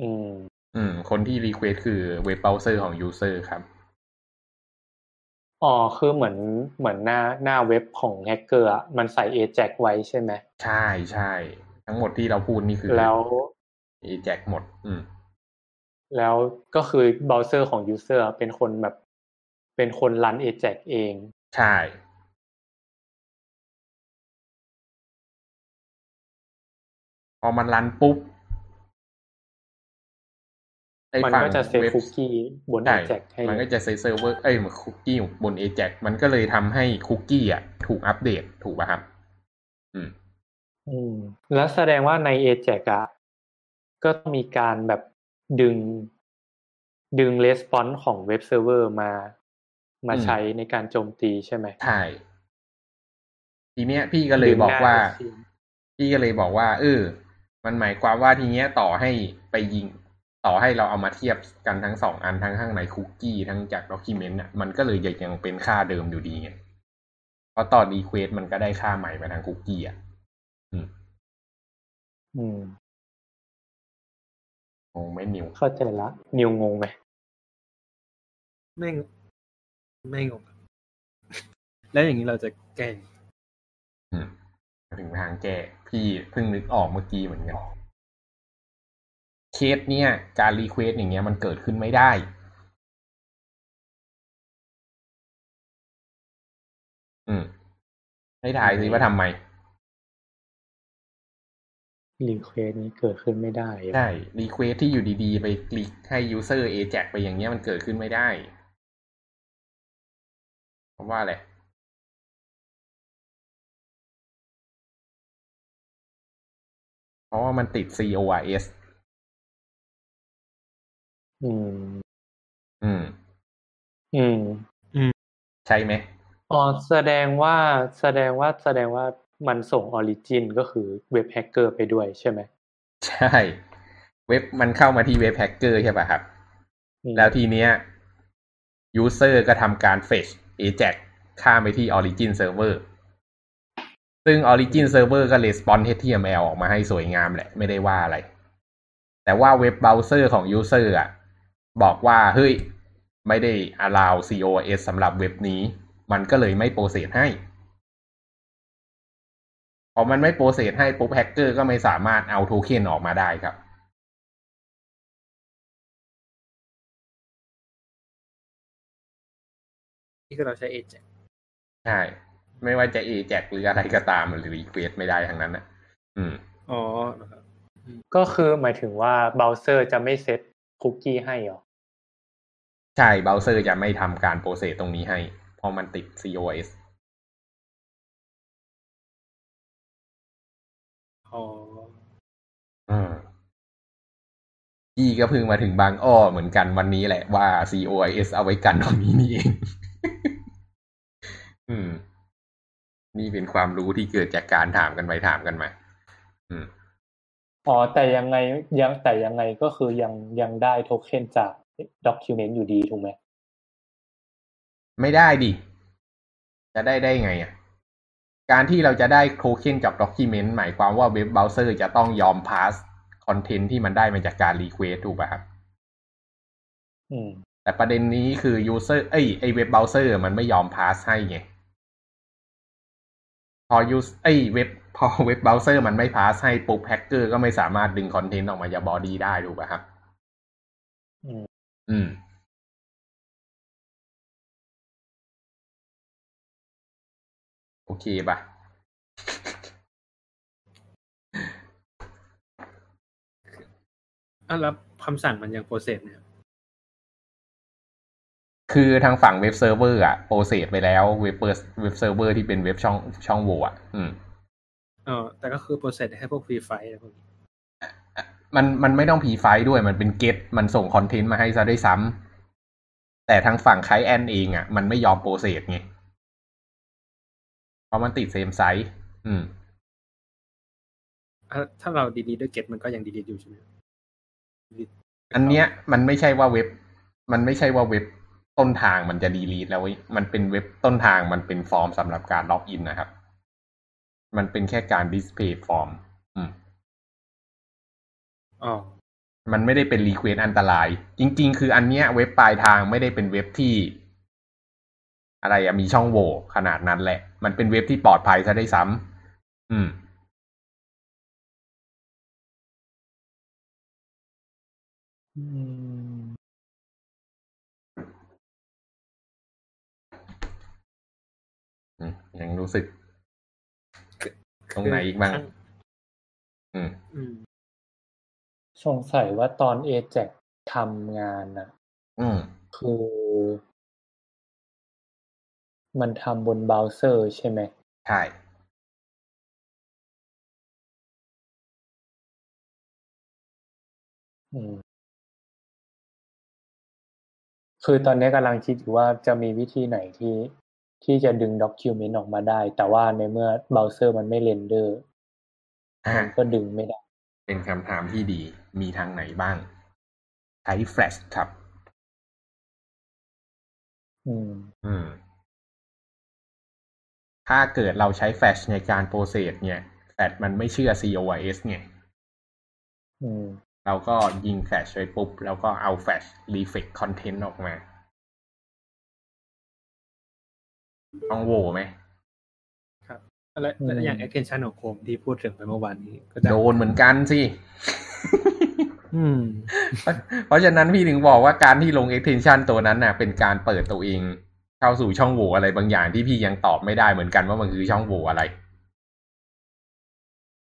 อืม อืม คนที่ request คือเว็บเบราว์เซอร์ของ user ครับ อ๋อ คือเหมือนเหมือนหน้าหน้าเว็บของแฮกเกอร์อะมันใส่ AJAX ไว้ใช่ไหม ใช่ใช่ ทั้งหมดที่เราพูดนี่คือ แล้วเอแจกหมด อืม แล้วก็คือเบราว์เซอร์ของ user เป็นคนแบบ เป็นคนรัน Ajax เอง ใช่ พอมันรันปุ๊บไอ้ ฝั่งเว็บมันก็จะเซตคุกกี้ใช่ บน Ajax ให้มันก็จะเซตเซิร์ฟเวอร์เอ้ยคุกกี้บน Ajax มันก็เลยทำให้คุกกี้อะ ถูกอัปเดตถูกป่ะครับ อืม อืม แล้วแสดงว่าใน Ajax อะก็ต้องมีการแบบดึง ดึง response ของเว็บเซิร์ฟเวอร์มา มาอืมใช้ในการโจมตีใช่ไหมใช่ทีเนี้ย พี่ก็เลยบอกว่าดึงหน้ SC พี่ก็เลยบอกว่า เออ มันหมายความว่าทีเนี้ยต่อให้ไปยิง ต่อให้เราเอามาเทียบกันทั้งสองอันทั้งข้างในคุกกี้ทั้งจาก document อะมันก็เลยยังเป็นค่าเดิมอยู่ดีไงเพราะตอน request มันก็ได้ค่าใหม่มาทางคุกกี้อะอืม อืมงงไหมนิวเข้าใจละนิวงงไหมไม่งไม่งงครับแล้วอย่างนี้เราจะแก้อืมมาถึงทางแก้พี่เพิ่งนึกออกเมื่อกี้เหมือนกัน เคสเนี่ยการ requestอย่างเงี้ยมันเกิดขึ้นไม่ได้อืม ให้ทายสิว่าทำไม request นี้เกิดขึ้นไม่ได้อะใช่รีเควสที่อยู่ดีๆ ไปคลิกให้ user ajax ไปอย่างเงี้ยมันเกิดขึ้นไม่ได้เพราะว่าอะไรเพราะว่ามันติด CORS อืม อืม อืม ใช่ไหมอ๋อแสดงว่าแสดงว่าแสดงว่ามันส่ง origin ก็คือเว็บแฮกเกอร์ไปด้วยใช่ไหมใช่ เว็บมันเข้ามาที่เว็บแฮกเกอร์ใช่ป่ะครับอืมแล้วทีเนี้ย user ก็ทำการ fetch ajax ข้ามไปที่ origin server ซึ่ง origin server ก็ response html ออกมาให้สวยงามแหละ ไม่ได้ว่าอะไร แต่ว่าเว็บเบราว์เซอร์ของ user อะ บอกว่า เฮ้ย ไม่ได้ allow CORS สำหรับเว็บนี้ มันก็เลยไม่ process ให้ พอมันไม่โปรเซสให้ปุ๊บแฮกเกอร์ก็ไม่สามารถเอาโทเค็นออกมาได้ครับนี่คือเราใช้เอจใช่ ไม่ว่าจะ ajax หรืออะไรก็ตามหรือ request ไม่ได้ทั้งนั้นนะอืมอ๋อนะครับก็คือหมายถึงว่าเบราว์เซอร์จะไม่เซตคุกกี้ให้เหรอ ใช่ เบราว์เซอร์จะไม่ทำการ process ตรงนี้ให้ เพราะมันติด CORS อ๋อ อืม พี่ก็เพิ่งมาถึงบางอ้อ้อเหมือนกันวันนี้แหละว่า CORS เอาไว้กันตรงนี้นี่เอง อืม นี่เป็นความรู้ที่เกิดจากการถามกันไปถามกันมา อืมอ๋อแต่ยังไงยังแต่ยังไงก็คือยังยังได้โทเค็นจาก document อยู่ดีถูกไหมไม่ได้ดิ จะได้ได้ไงอะ การที่เราจะได้โทเค็นจาก document หมายความว่าเว็บเบราว์เซอร์จะต้องยอม parse คอนเทนต์ที่มันได้มาจากการ request ถูกป่ะครับอืมแต่ประเด็นนี้คือ user เอ้ยไอเว็บเบราว์เซอร์มันไม่ยอม parse ให้ไงพอ user เอ้ยเว็บพอเว็บเบราว์เซอร์มันไม่ parse ให้ปุ๊บแฮกเกอร์ก็ไม่สามารถดึงคอนเทนต์ออกมาจาก body ได้ถูกป่ะครับ อืมอืม โอเคป่ะอะแล้วคำสั่งมันยัง processเนี่ย คือทางฝั่งเว็บเซิร์ฟเวอร์อะ process ไปแล้วเว็บเว็บเซิร์ฟเวอร์ที่เป็นเว็บช่องช่องโหว่อะอืมอ๋อแต่ก็คือ process ให้พวก preflight อะไรพวกนี้ มันมันไม่ต้อง preflight ด้วยมันเป็น GET มันส่งคอนเทนต์มาให้ซะด้วยซ้ำแต่ทางฝั่ง client เองอะมันไม่ยอม process ไงเพราะมันติด SameSite อืมอะถ้าเรา delete ด้วย GET มันก็ยัง delete อยู่ใช่ไหม delete อันเนี้ย มันไม่ใช่ว่าเว็บ มันไม่ใช่ว่าเว็บต้นทางมันจะ delete แล้วเว้ยมันเป็นเว็บต้นทางมันเป็นฟอร์มสำหรับการล็อกอินนะครับ มันเป็นแค่การ display ฟอร์ม อืมอ๋อ มันไม่ได้เป็น request อันตราย จริง ๆ คืออันเนี้ยเว็บปลายทางไม่ได้เป็นเว็บที่ อะไรอะมีช่องโหว่ขนาดนั้นแหละ มันเป็นเว็บที่ปลอดภัยซะด้วยซ้ำอืม อืม อืมยังรู้สึก ตรงไหนอีกบ้าง อืม อืม สงสัยว่าตอนเอแจทำงานน่ะ อืม คือ มันทำบนเบราว์เซอร์ใช่ไหม ใช่ อืม คือตอนนี้กำลังคิดอยู่ว่าจะมีวิธีไหนที่ที่จะดึง document ออกมาได้ แต่ว่าในเมื่อเบราว์เซอร์มันไม่ render อ่า มันก็ดึงไม่ได้ เป็นคำถามที่ดี มีทางไหนบ้าง ใช้ Flash ครับ อืม อืม ถ้าเกิดเราใช้ Flash ในการ process เนี่ย Flash มันไม่เชื่อ COIS ไงอืม เราก็ยิง Flash ไปปุ๊บ แล้วก็เอา Flash Reflect Content ออกมาต้องโหวไหม แล้วอืมแล้วอย่าง extension ของ Chrome ที่พูดถึงไปเมื่อวานนี้ ก็จะโดนเหมือนกันสิอืมเพราะฉะนั้นพี่ถึงบอกว่าการที่ลง extension ตัวนั้นน่ะ เป็นการเปิดตัวเอง เข้าสู่ช่องโหว่อะไรบางอย่างที่พี่ยังตอบไม่ได้เหมือนกันว่ามันคือช่องโหว่อะไร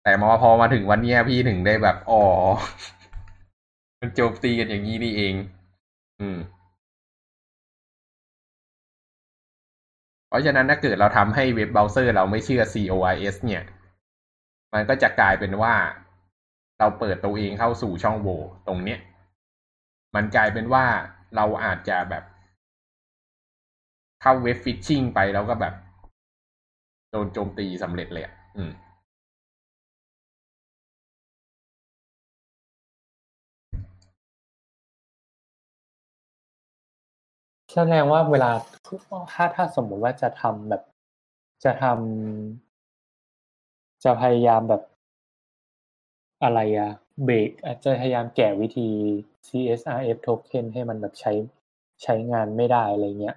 แต่มาพอมาถึงวันเนี้ยพี่ถึงได้แบบอ๋อมันโจมตีกันอย่างนี้นี่เอง อืม ราะฉะนั้นถ้าเกิดเราทำให้เว็บเบราว์เซอร์เราไม่เชื่อ COIS เนี่ย มันก็จะกลายเป็นว่าเราเปิดตัวเองเข้าสู่ช่องโหว่ตรงเนี้ย มันกลายเป็นว่าเราอาจจะแบบ เข้าเว็บฟิชชิงไปแล้วก็แบบ โดนโจมตีสำเร็จเลยอะอืม แสดงว่าเวลาถ้าถ้าสมมุติว่าจะทำแบบ จะทำจะพยายามแบบ อะไรอะเบรกอาจจะพยายามแก้วิธี CSRF token ให้มันแบบใช้ใช้งานไม่ได้อะไรเงี้ย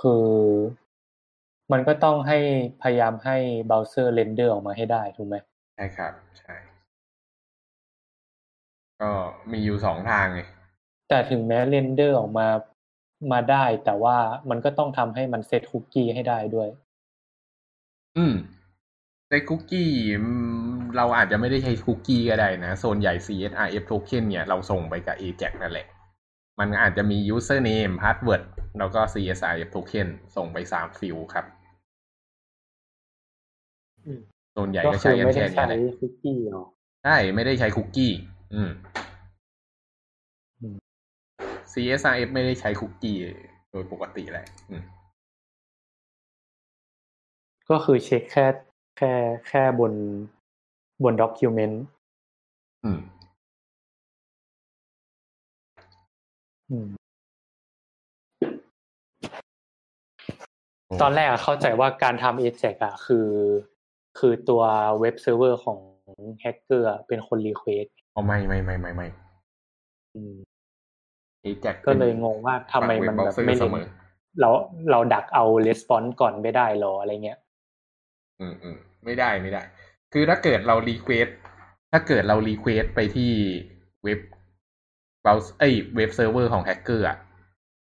คือมันก็ต้องให้พยายามให้เบราว์เซอร์ render ออกมาให้ได้ถูกไหมใช่ครับ ใช่ ก็มีอยู่สองทางไงแต่ถึงแม้ render ออกมา มาได้ แต่ว่ามันก็ต้องทำให้มันเซตคุกกี้ให้ได้ด้วย อืมในคุกกี้อืมเราอาจจะไม่ได้ใช้คุกกี้ก็ได้นะ ส่วนใหญ่ CSRF token เนี่ยเราส่งไปกับ AJAX นั่นแหละ มันอาจจะมี username password แล้วก็ CSRF token ส่งไปสาม field ครับอืมส่วนใหญ่ก็ก็คือกันแค่เนี้ยแหละ ใช้ไม่ได้ใช้คุกกี้หรอใช่ไม่ได้ใช้คุกกี้ อืมอืม CSRF ไม่ได้ใช้คุกกี้โดยปกติแหละอืมก็คือเช็คแค่แค่แค่บนบน documentอืมตอนแรกอะเข้าใจว่าการทำ AJAX อะคือ คือตัวเว็บเซิร์ฟเวอร์ของแฮกเกอร์เป็นคน request อ๋อไม่ไม่ไม่ไม่ไม่ AJAX ก็เลยงงว่าทำไมมันแบบไม่เสเล่นมอเราเราดักเอา response ก่อนไม่ได้หรออะไรเงี้ย อืมอืมไม่ได้ไม่ได้ คือถ้าเกิดเรา request ถ้าเกิดเรา request ไปที่เว็บเบราว์เอ้ยเว็บเซิร์ฟเวอร์ของแฮกเกอร์อะ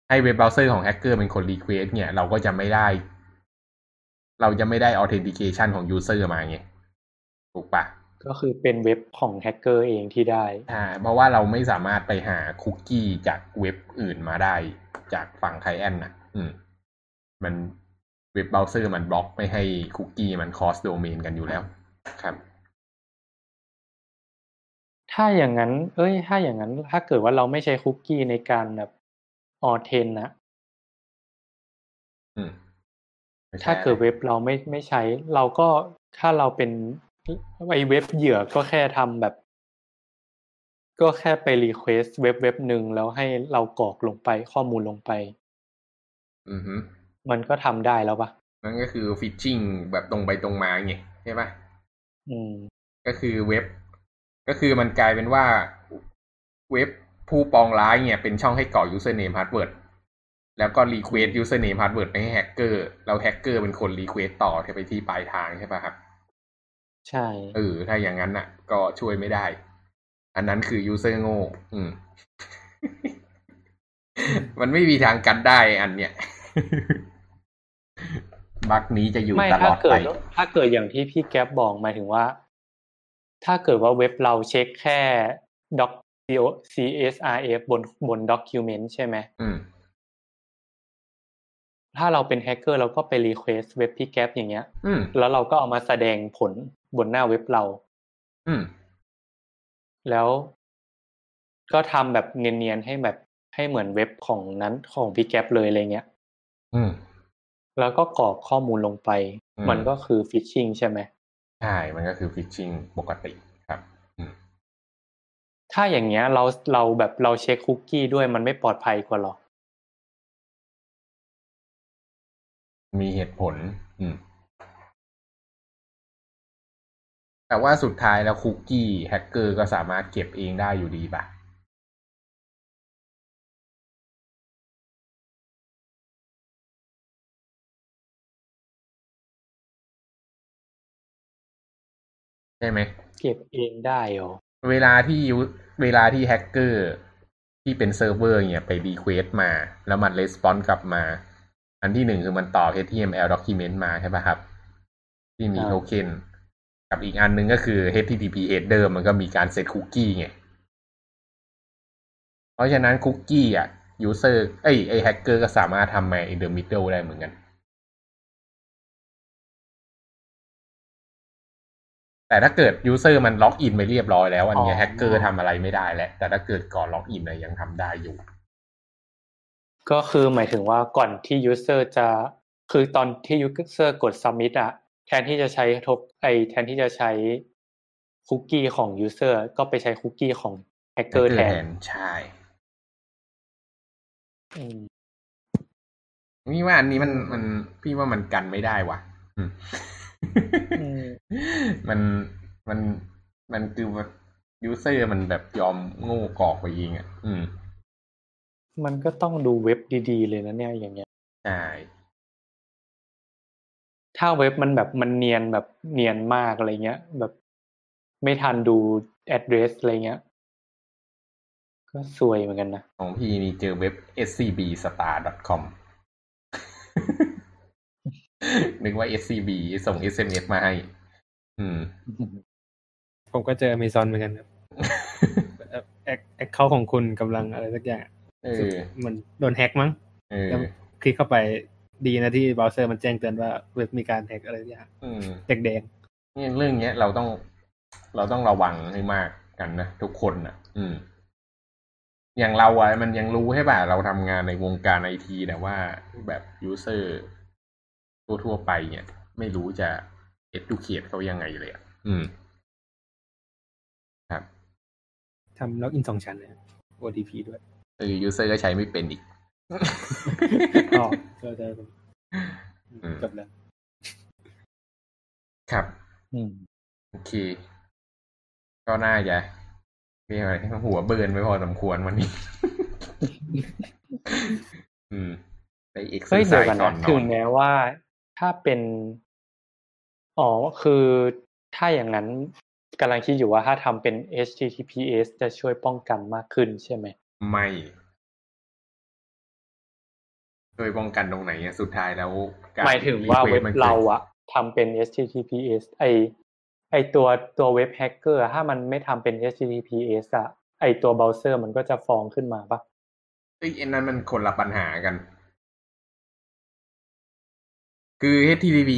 ให้เว็บเบราว์เซอร์ของแฮกเกอร์เป็นคน request เนี่ย เราก็จะไม่ได้ เราจะไม่ได้ authentication ของ user มาไงถูกปะ ก็คือเป็นเว็บของแฮกเกอร์เองที่ได้อ่าเพราะว่าเราไม่สามารถไปหาคุกกี้จากเว็บอื่นมาได้ จากฝั่ง client นะอืม มันเว็บเบราว์เซอร์มันบล็อกไม่ให้คุกกี้มัน cross domain กันอยู่แล้วครับ ถ้าอย่างนั้น เอ้ย ถ้าอย่างนั้น ถ้าเกิดว่าเราไม่ใช้คุกกี้ในการแบบ authen นะอืมไม่ใช่ถ้าเกิดอะไรเว็บเราไม่ไม่ใช้ เราก็ถ้าเราเป็น ไอเว็บเหยื่อก็แค่ทำแบบ ก็แค่ไป request เว็บเว็บหนึ่งแล้วให้เรากรอกลงไปข้อมูลลงไป อือฮึมันก็ทำได้แล้วปะนั่นก็คือฟิชชิงแบบตรงไปตรงมาไงใช่ปะอืม ก็คือเว็บ ก็คือมันกลายเป็นว่าเว็บผู้ปองร้ายเนี่ยเป็นช่องให้ก่อ username password แล้วก็ request username password ไปให้แฮกเกอร์แล้วแฮกเกอร์เป็นคน request ต่อไปที่ปลายทางใช่ปะครับ ใช่ เออ ถ้าอย่างนั้นน่ะ ก็ช่วยไม่ได้ อันนั้นคือ user โง่ อืม มันไม่มีทางกันได้อันเนี้ย bug นี้จะอยู่ตลอดไป ไม่ถ้าเกิดถ้าเกิดอย่างที่พี่แก๊ปบอกหมายถึงว่า ถ้าเกิดว่าเว็บเราเช็คแค่ doc CSRF บนบน document ใช่ไหม อืม ถ้าเราเป็นแฮกเกอร์เราก็ไป request เว็บพี่แก๊ปอย่างเงี้ย อืม แล้วเราก็เอามาแสดงผล บนหน้าเว็บเรา อืม แล้วก็ทำแบบเนียนๆให้แบบให้เหมือนเว็บของนั้นของพี่แก๊ปเลยอะไรเงี้ย อืม แล้วก็กรอกข้อมูลลงไปอืมมันก็คือฟิชชิงใช่ไหมใช่ มันก็คือฟิชชิงปกติครับอืมถ้าอย่างเงี้ยเราเราแบบเราเช็คคุกกี้ด้วยมันไม่ปลอดภัยกว่าหรอ มีเหตุผล อืม แต่ว่าสุดท้ายแล้วคุกกี้แฮกเกอร์ก็สามารถเก็บเองได้อยู่ดีป่ะใช่ไหม เก็บเองได้เหรอ เวลาที่ยูเวลาที่แฮกเกอร์ที่เป็นเซิร์ฟเวอร์เนี่ยไป request มา แล้วมัน response กลับมา อันที่หนึ่งคือมันต่อ HTML document มาใช่ป่ะครับ ที่มี CSRF token กับอีกอันหนึ่งก็คือ HTTP header มันก็มีการเซตคุกกี้ไง เพราะฉะนั้นคุกกี้อะ user เอ้ยไอแฮกเกอร์ก็สามารถทำมา in the middle ได้เหมือนกัน แต่ถ้าเกิดย user มันล็อกอินไปเรียบร้อยแล้ว อันเนี้ย อ๋อแฮกเกอร์ทำอะไรไม่ได้แล้ว แต่ถ้าเกิดก่อนล็อกอินเนี่ยยังทำได้อยู่ ก็คือหมายถึงว่าก่อนที่ user จะคือตอนที่ user กด submit อะ แทนที่จะใช้ทบไอแทนที่จะใช้คุกกี้ของ user ก็ไปใช้คุกกี้ของ hacker แทนใช่อืมพี่ว่าอันนี้มันมันพี่ว่ามันกันไม่ได้ว่ะอืมอืมมันมันมันคือยูเซอร์มันแบบยอมโง่กรอกไปเองอะ อืม มันก็ต้องดูเว็บดีๆเลยนะเนี่ยอย่างเงี้ย ใช่ ถ้าเว็บมันแบบมันเนียนแบบเนียนมากอะไรเงี้ย แบบไม่ทันดู address อะไรเงี้ย ก็ซวยเหมือนกันนะ ของพี่นี่เจอเว็บ scbstar.com นึกว่า SCB ส่ง SMS มาให้ อืม ผมก็เจอ Amazon เหมือนกันครับแอคแอคเคาของคุณกำลังอะไรสักอย่างเออมันโดนแฮ็กมั้งเออแล้วคลิกเข้าไป ดีนะที่เบราว์เซอร์มันแจ้งเตือนว่าเว็บมีการแฮ็กอะไรสักอย่างอืมแดงเนี่ยเรื่องเนี้ยเราต้องเราต้องระวังให้มากกันนะทุกคนนะอืม อย่างเราอะมันยังรู้ใช่ป่ะเราทำงานในวงการไอทีแต่ว่าแบบ user ทั่วๆไปเนี่ย ไม่รู้จะ educate เขายังไงเลยอะอืม ครับๆทำ login สองชั้นเลย OTP ด้วยเออ user ก็ใช้ไม่เป็นอีก ก็ก็จะอืมจบแล้วครับอืมโอเค ก็น่าจะเรียกอะไรหัว burn ไปพอสมควรวันนี้ อืมได้เอ็กซ์เฮ้ยไซเดี๋ยวกันส์ก่อนนะนถึองนแม้ว่าถ้าเป็น อ๋อคือถ้าอย่างนั้นกำลังคิดอยู่ว่าถ้าทำเป็น HTTPS จะช่วยป้องกันมากขึ้นใช่ไหม ไม่ โดยป้องกันตรงไหนอะสุดท้ายแล้วกรหมายถึงว่าเว็บ request มันกิดเราอะทำเป็น HTTPS ไอไอตัวตัวเว็บแฮกเกอร์ถ้ามันไม่ทำเป็น HTTPS อะไอตัวเบราว์เซอร์มันก็จะฟ้องขึ้นมาปะเอ้ยอันนั้นมันคนละปัญหากัน คือ HTTP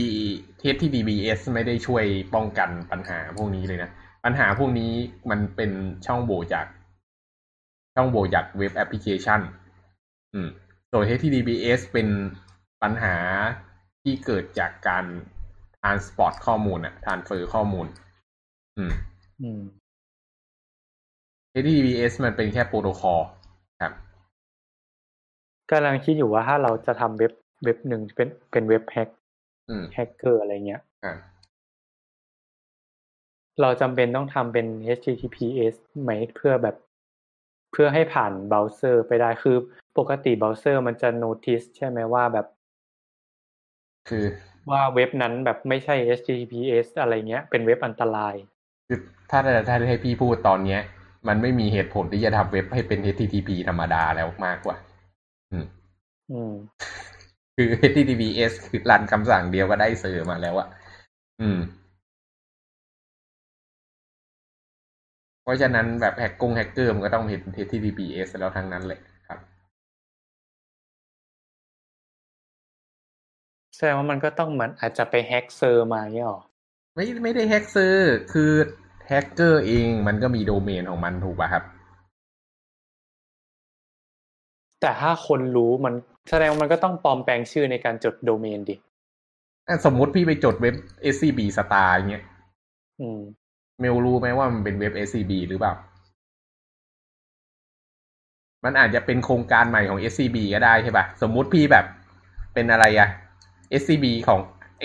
HTTPS ไม่ได้ช่วยป้องกันปัญหาพวกนี้เลยนะ ปัญหาพวกนี้มันเป็นช่องโหว่จาก ช่องโหว่จากเว็บแอปพลิเคชัน อืม ส่วน HTTPS เป็นปัญหาที่เกิดจากการ transport ข้อมูลอะ transfer ข้อมูล อืม อืม HTTPS มันเป็นแค่โปรโตคอลครับกำลังคิดอยู่ว่าถ้าเราจะทำเว็บเว็บหนึ่งเป็นเป็นเว็บแฮกอืมแฮกเกอร์อะไรเงี้ยอ่าเราจำเป็นต้องทำเป็น HTTPS ไหมเพื่อแบบ เพื่อให้ผ่านเบราว์เซอร์ไปได้คือ ปกติเบราว์เซอร์มันจะ notice ใช่ไหมว่าแบบ คือว่าเว็บนั้นแบบไม่ใช่ HTTPS อะไรเงี้ย เป็นเว็บอันตราย คือถ้าถ้าให้พี่พูดตอนเนี้ย มันไม่มีเหตุผลที่จะทำเว็บให้เป็น HTTP ธรรมดาแล้วมากกว่า อืม อืม คือ HTTPS คือรันคำสั่งเดียวก็ได้เซอร์มาแล้วอะอืม เพราะฉะนั้นแบบแฮกกงแฮกเกอร์มันก็ต้องเป็น HTTPS แล้วทั้งนั้นเลย ดงว่ามันก็ต้องเหมือนอาจจะไปแฮ็ก cert มาเนี่ยหรอไม่ไม่ได้แฮก cert คือแฮกเกอร์เองมันก็มีโดเมนของมันถูกป่ะครับ แต่ถ้าคนรู้มันแสดงว่ามันก็ต้องปลอมแปลงชื่อในการจดโดเมนดิอะสมมุติพี่ไปจดเว็บ SCB Star อย่างเงี้ยอืมเมลรู้ไหมว่ามันเป็นเว็บ SCB หรือเปล่า มันอาจจะเป็นโครงการใหม่ของ SCB ก็ได้ใช่ป่ะ สมมุติพี่แบบเป็นอะไรอะ SCB ของ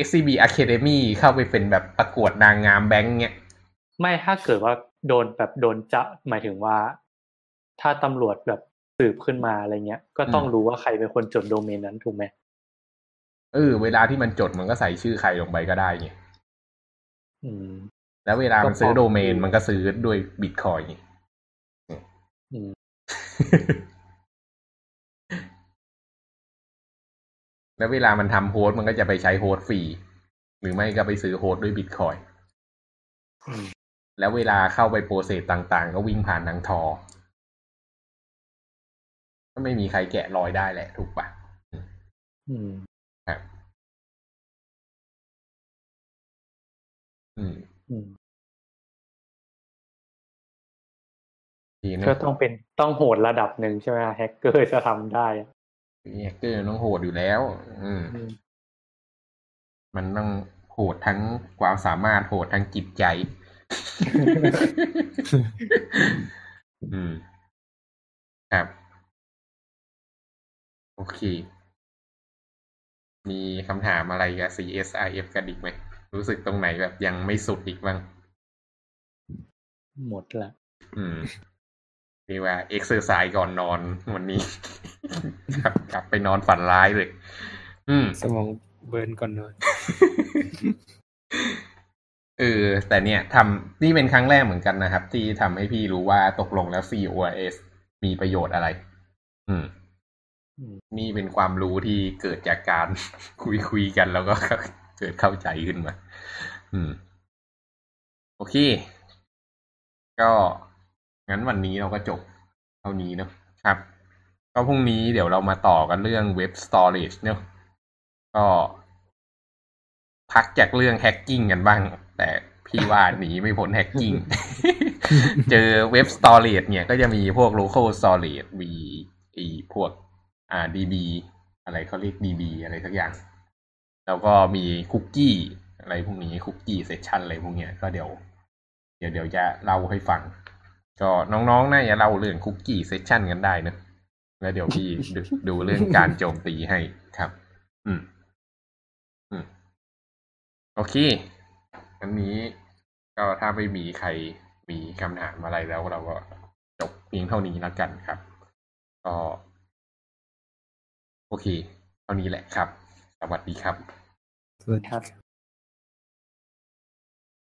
SCB Academy เข้าไปเป็นแบบประกวดนางงามแบงค์เงี้ยไม่ถ้าเกิดว่าโดนแบบโดนจะหมายถึงว่า ถ้าตำรวจแบบสืบขึ้นมาอะไรเงี้ย ก็ต้องอืมรู้ว่าใครเป็นคนจดโดเมนนั้นถูกไหมเออเวลาที่มันจดมันก็ใส่ชื่อใครลงไปก็ได้ไงอืมแล้วเวลามันซื้อก็พอโดเมนมันก็ซื้อด้วยบิตคอยน์ไง แล้วเวลามันทำ host มันก็จะไปใช้ host ฟรี หรือไม่ก็ไปซื้อ host ด้วยบิตคอยน์อืมแล้วเวลาเข้าไป process ต่างๆ ก็วิ่งผ่านทาง Tor ก็ไม่มีใครแกะรอยได้แหละถูกปะอืมครับอืมอืมทีนี้ก็ต้องเป็นต้องโหดระดับหนึ่งใช่ไหมแฮกเกอร์จะทำได้อะ แฮกเกอร์ต้องโหดอยู่แล้วอืมอืม มันต้องโหดทั้งความสามารถโหดทั้งจิตใจ อืม ครับ โอเค มีคำถามอะไรกับ CSIF กันอีกไหม รู้สึกตรงไหนแบบยังไม่สุดอีกบ้าง หมดละ อืมเรียกว่า exercise ก่อนนอนวันนี้ครับ กลับไปนอนฝันร้ายเลย อืม สมอง burn ก่อนนอนเออแต่เนี่ยทำนี่เป็นครั้งแรกเหมือนกันนะครับ ที่ทำให้พี่รู้ว่าตกลงแล้ว CORS มีประโยชน์อะไร อืมอืมนี่เป็นความรู้ที่เกิดจากการคุยคุยกันแล้วก็เกิดเข้าใจขึ้นมา อืม โอเค ก็งั้นวันนี้เราก็จบเท่านี้เนอะครับ ก็พรุ่งนี้เดี๋ยวเรามาต่อกันเรื่องเว็บ storage เนอะก็พักจากเรื่อง hacking กันบ้าง แต่พี่ว่าหนีไม่พ้นแฮกกิ้ง เจอเว็บ storage เนี่ยก็จะมีพวก local storage มีอีพวกอ่า DB อะไรเขาเรียก DB อะไรสักอย่าง แล้วก็มีคุกกี้อะไรพวกนี้คุกกี้เซสชันอะไรพวกเนี้ยก็เดี๋ยว เดี๋ยวเดี๋ยวจะเล่าให้ฟัง ก็น้องๆน่าจะเล่าเรื่องคุกกี้เซสชันกันได้นะ แล้วเดี๋ยวพี่ดูดูเรื่องการโจมตีให้ครับ อืม อืม โอเคอันนี้ก็ถ้าไม่มีใครมีคำถามอะไรแล้วเราก็จบเพียงเท่านี้แล้วกันครับ ก็ โอเค เท่านี้แหละครับ สวัสดีครับ สวัสดีครับ